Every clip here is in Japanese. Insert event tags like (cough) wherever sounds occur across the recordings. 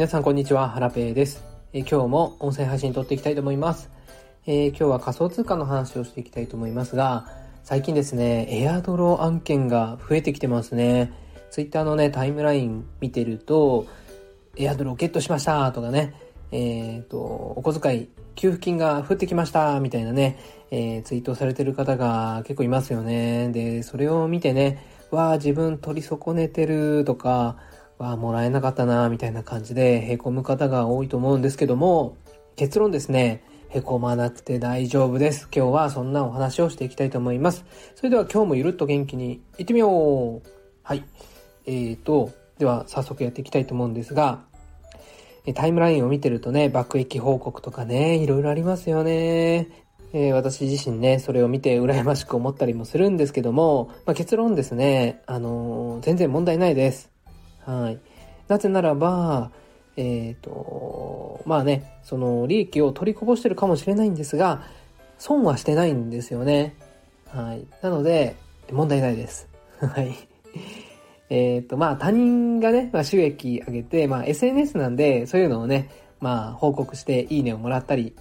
皆さんこんにちは、ハラペーです。え今日も音声配信撮っていきたいと思います、えー、今日は仮想通貨の話をしていきたいと思いますが、最近ですね、エアドロ案件が増えてきてますね。ツイッターのね、タイムライン見てると、エアドロゲットしましたとかね、えっ、ー、と、お小遣い、給付金が降ってきましたみたいなね、えー、ツイートされてる方が結構いますよね。で、それを見てね、わあ、自分取り損ねてるとか、わあ、もらえなかったな、みたいな感じで凹む方が多いと思うんですけども、結論ですね、凹まなくて大丈夫です。今日はそんなお話をしていきたいと思います。それでは今日もゆるっと元気にいってみようはい。えーと、では早速やっていきたいと思うんですが、タイムラインを見てるとね、爆撃報告とかね、いろいろありますよね。えー、私自身ね、それを見て羨ましく思ったりもするんですけども、まあ、結論ですね、あのー、全然問題ないです。はい。なぜならば、えっ、ー、と、まあね、その利益を取りこぼしてるかもしれないんですが、損はしてないんですよね。はい。なので、問題ないです。(laughs) はい。えっ、と、まあ他人がね、まあ、収益上げて、まあ SNS なんで、そういうのをね、まあ報告していいねをもらったり、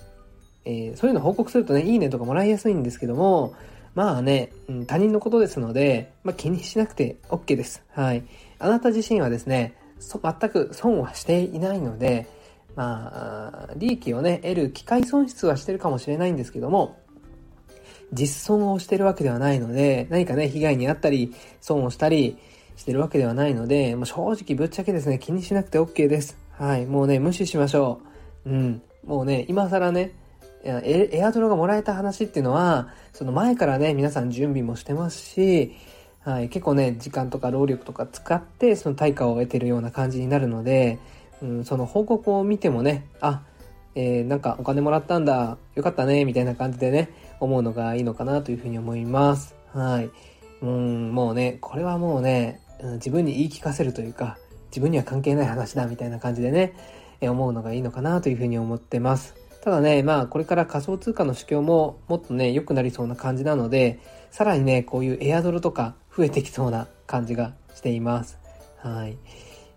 えー、そういうの報告するとね、いいねとかもらいやすいんですけども、まあね、うん、他人のことですので、まあ気にしなくて OK です。はい。あなた自身はですね、全く損はしていないので、まあ、利益をね、得る機会損失はしてるかもしれないんですけども、実損をしてるわけではないので、何かね、被害に遭ったり、損をしたりしてるわけではないので、もう正直ぶっちゃけですね、気にしなくて OK です。はい。もうね、無視しましょう。うん。もうね、今更ね、エアドロがもらえた話っていうのは、その前からね、皆さん準備もしてますし、はい、結構ね、時間とか労力とか使って、その対価を得てるような感じになるので、うん、その報告を見てもね、あ、えー、なんかお金もらったんだ、よかったね、みたいな感じでね、思うのがいいのかなというふうに思います。はい。うん、もうね、これはもうね、自分に言い聞かせるというか、自分には関係ない話だ、みたいな感じでね、思うのがいいのかなというふうに思ってます。ただね、まあこれから仮想通貨の市況ももっとね、良くなりそうな感じなので、さらにね、こういうエアドルとか増えてきそうな感じがしています。はい。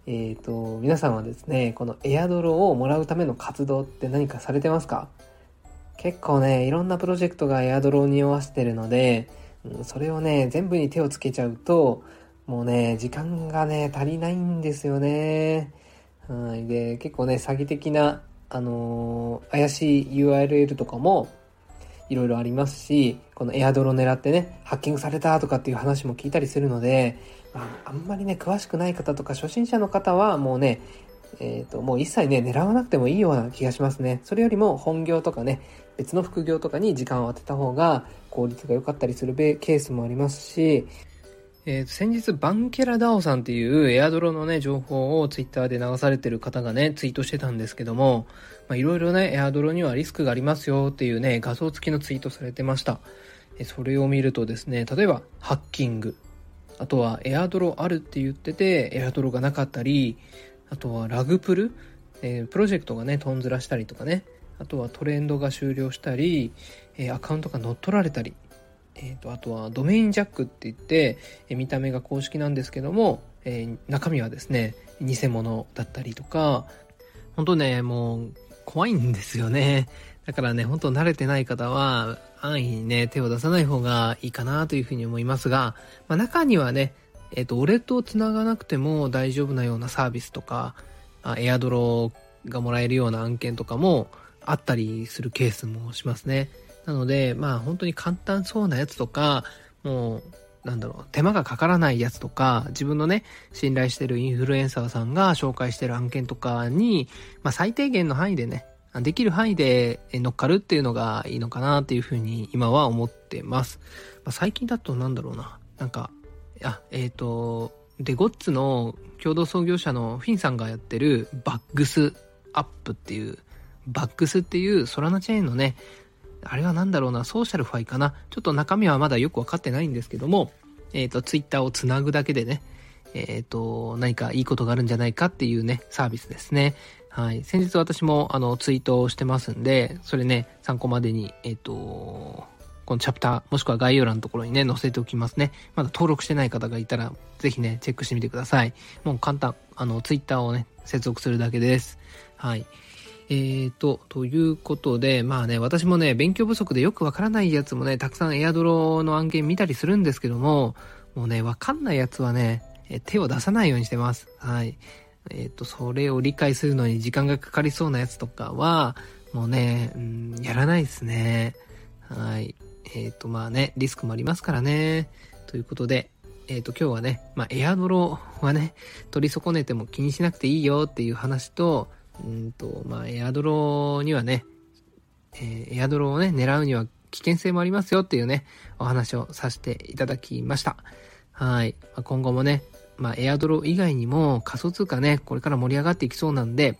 えっ、ー、と、皆さんはですね、このエアドルをもらうための活動って何かされてますか？結構ね、いろんなプロジェクトがエアドルを匂わせてるので、それをね、全部に手をつけちゃうと、もうね、時間がね、足りないんですよね。はい。で、結構ね、詐欺的なあのー、怪しい URL とかもいろいろありますし、このエアドロ狙ってね、ハッキングされたとかっていう話も聞いたりするので、まあ、あんまりね、詳しくない方とか初心者の方はもうね、えっ、ー、と、もう一切ね、狙わなくてもいいような気がしますね。それよりも本業とかね、別の副業とかに時間を当てた方が効率が良かったりするケースもありますし、えー、先日、バンケラダオさんっていうエアドロのね、情報をツイッターで流されてる方がね、ツイートしてたんですけども、まあ、いろいろね、エアドロにはリスクがありますよっていうね、画像付きのツイートされてました。えそれを見るとですね、例えば、ハッキング。あとは、エアドロあるって言ってて、エアドロがなかったり、あとは、ラグプル。えー、プロジェクトがね、トンズラしたりとかね。あとは、トレンドが終了したり、えー、アカウントが乗っ取られたり。えーと、あとはドメインジャックって言って、え、見た目が公式なんですけども、えー、中身はですね偽物だったりとか本当ねもう怖いんですよねだからね本当慣れてない方は安易にね手を出さない方がいいかなというふうに思いますが、まあ、中にはねえっ、ー、と、ウォレットをつながなくても大丈夫なようなサービスとか、あエアドロがもらえるような案件とかもあったりするケースもしますね。なので、まあ本当に簡単そうなやつとか、もう、なんだろう、手間がかからないやつとか、自分のね、信頼してるインフルエンサーさんが紹介してる案件とかに、まあ最低限の範囲でね、できる範囲で乗っかるっていうのがいいのかなっていうふうに今は思ってます。まあ、最近だとなんだろうな、なんか、あ、えっ、ー、と、で、ゴッツの共同創業者のフィンさんがやってるバックスアップっていう、バックスっていうソラナチェーンのね、あれは何だろうな、ソーシャルファイかな。ちょっと中身はまだよくわかってないんですけども、えっ、ー、と、ツイッターをつなぐだけでね、えっ、ー、と、何かいいことがあるんじゃないかっていうね、サービスですね。はい。先日私も、あの、ツイートをしてますんで、それね、参考までに、えっ、ー、と、このチャプター、もしくは概要欄のところにね、載せておきますね。まだ登録してない方がいたら、ぜひね、チェックしてみてください。もう簡単、あの、ツイッターをね、接続するだけです。はい。えーと、ということで、まあね、私もね、勉強不足でよくわからないやつもね、たくさんエアドロの案件見たりするんですけども、もうね、わかんないやつはね、手を出さないようにしてます。はい。えっ、ー、と、それを理解するのに時間がかかりそうなやつとかは、もうね、うん、やらないですね。はい。えっ、ー、と、まあね、リスクもありますからね。ということで、えっ、ー、と、今日はね、まあ、エアドロはね、取り損ねても気にしなくていいよっていう話と、うんと、まあ、エアドロにはね、えー、エアドロをね、狙うには危険性もありますよっていうね、お話をさせていただきました。はい。まあ、今後もね、まあ、エアドロ以外にも仮想通貨ね、これから盛り上がっていきそうなんで、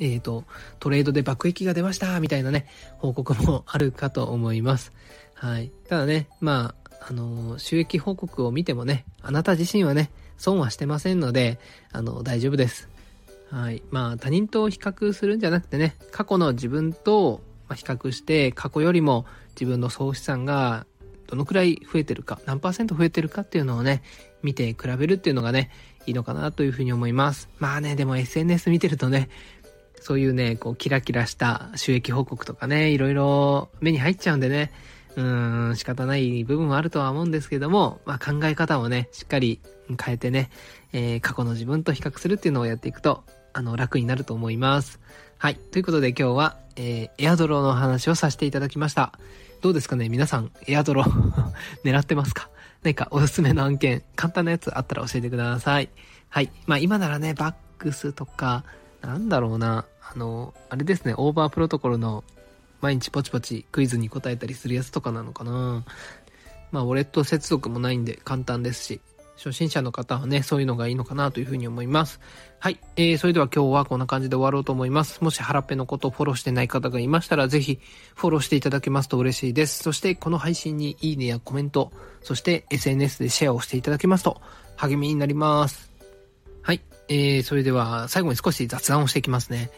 えっ、ー、と、トレードで爆撃が出ましたみたいなね、報告もあるかと思います。はい。ただね、まあ、あの収益報告を見てもね、あなた自身はね、損はしてませんので、あの、大丈夫です。はい。まあ、他人と比較するんじゃなくてね、過去の自分と比較して、過去よりも自分の総資産がどのくらい増えてるか、何パーセント増えてるかっていうのをね、見て比べるっていうのがね、いいのかなというふうに思います。まあね、でも SNS 見てるとね、そういうね、こう、キラキラした収益報告とかね、いろいろ目に入っちゃうんでね、うーん、仕方ない部分はあるとは思うんですけども、まあ考え方をね、しっかり変えてね、えー、過去の自分と比較するっていうのをやっていくと、あの、楽になると思います。はい。ということで今日は、えー、エアドロの話をさせていただきました。どうですかね？皆さん、エアドロ (laughs) 狙ってますか？何かおすすめの案件、簡単なやつあったら教えてください。はい。まあ今ならね、バックスとか、なんだろうな、あの、あれですね、オーバープロトコルの毎日ポチポチクイズに答えたりするやつとかなのかな。まあ、ウォレット接続もないんで簡単ですし、初心者の方はね、そういうのがいいのかなというふうに思います。はい。えー、それでは今日はこんな感じで終わろうと思います。もし腹ペのことをフォローしてない方がいましたら、ぜひフォローしていただけますと嬉しいです。そしてこの配信にいいねやコメント、そして SNS でシェアをしていただけますと励みになります。はい。えー、それでは最後に少し雑談をしていきますね。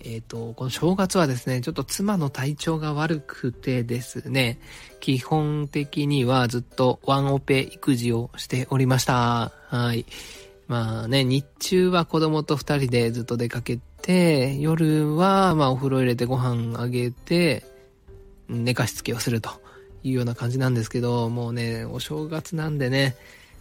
えっ、ー、と、この正月はですね、ちょっと妻の体調が悪くてですね、基本的にはずっとワンオペ育児をしておりました。はい。まあね、日中は子供と二人でずっと出かけて、夜はまあお風呂入れてご飯あげて、寝かしつけをするというような感じなんですけど、もうね、お正月なんでね、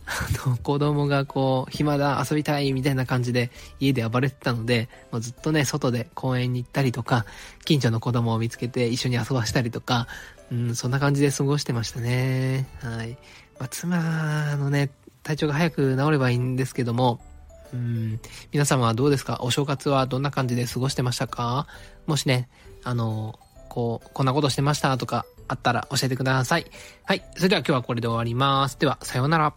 (laughs) あの、子供がこう、暇だ、遊びたい、みたいな感じで家で暴れてたので、もうずっとね、外で公園に行ったりとか、近所の子供を見つけて一緒に遊ばしたりとか、うん、そんな感じで過ごしてましたね。はい。まあ、妻のね、体調が早く治ればいいんですけども、うん、皆様はどうですか？お正月はどんな感じで過ごしてましたか？もしね、あの、こう、こんなことしてましたとかあったら教えてください。はい。それでは今日はこれで終わります。では、さようなら。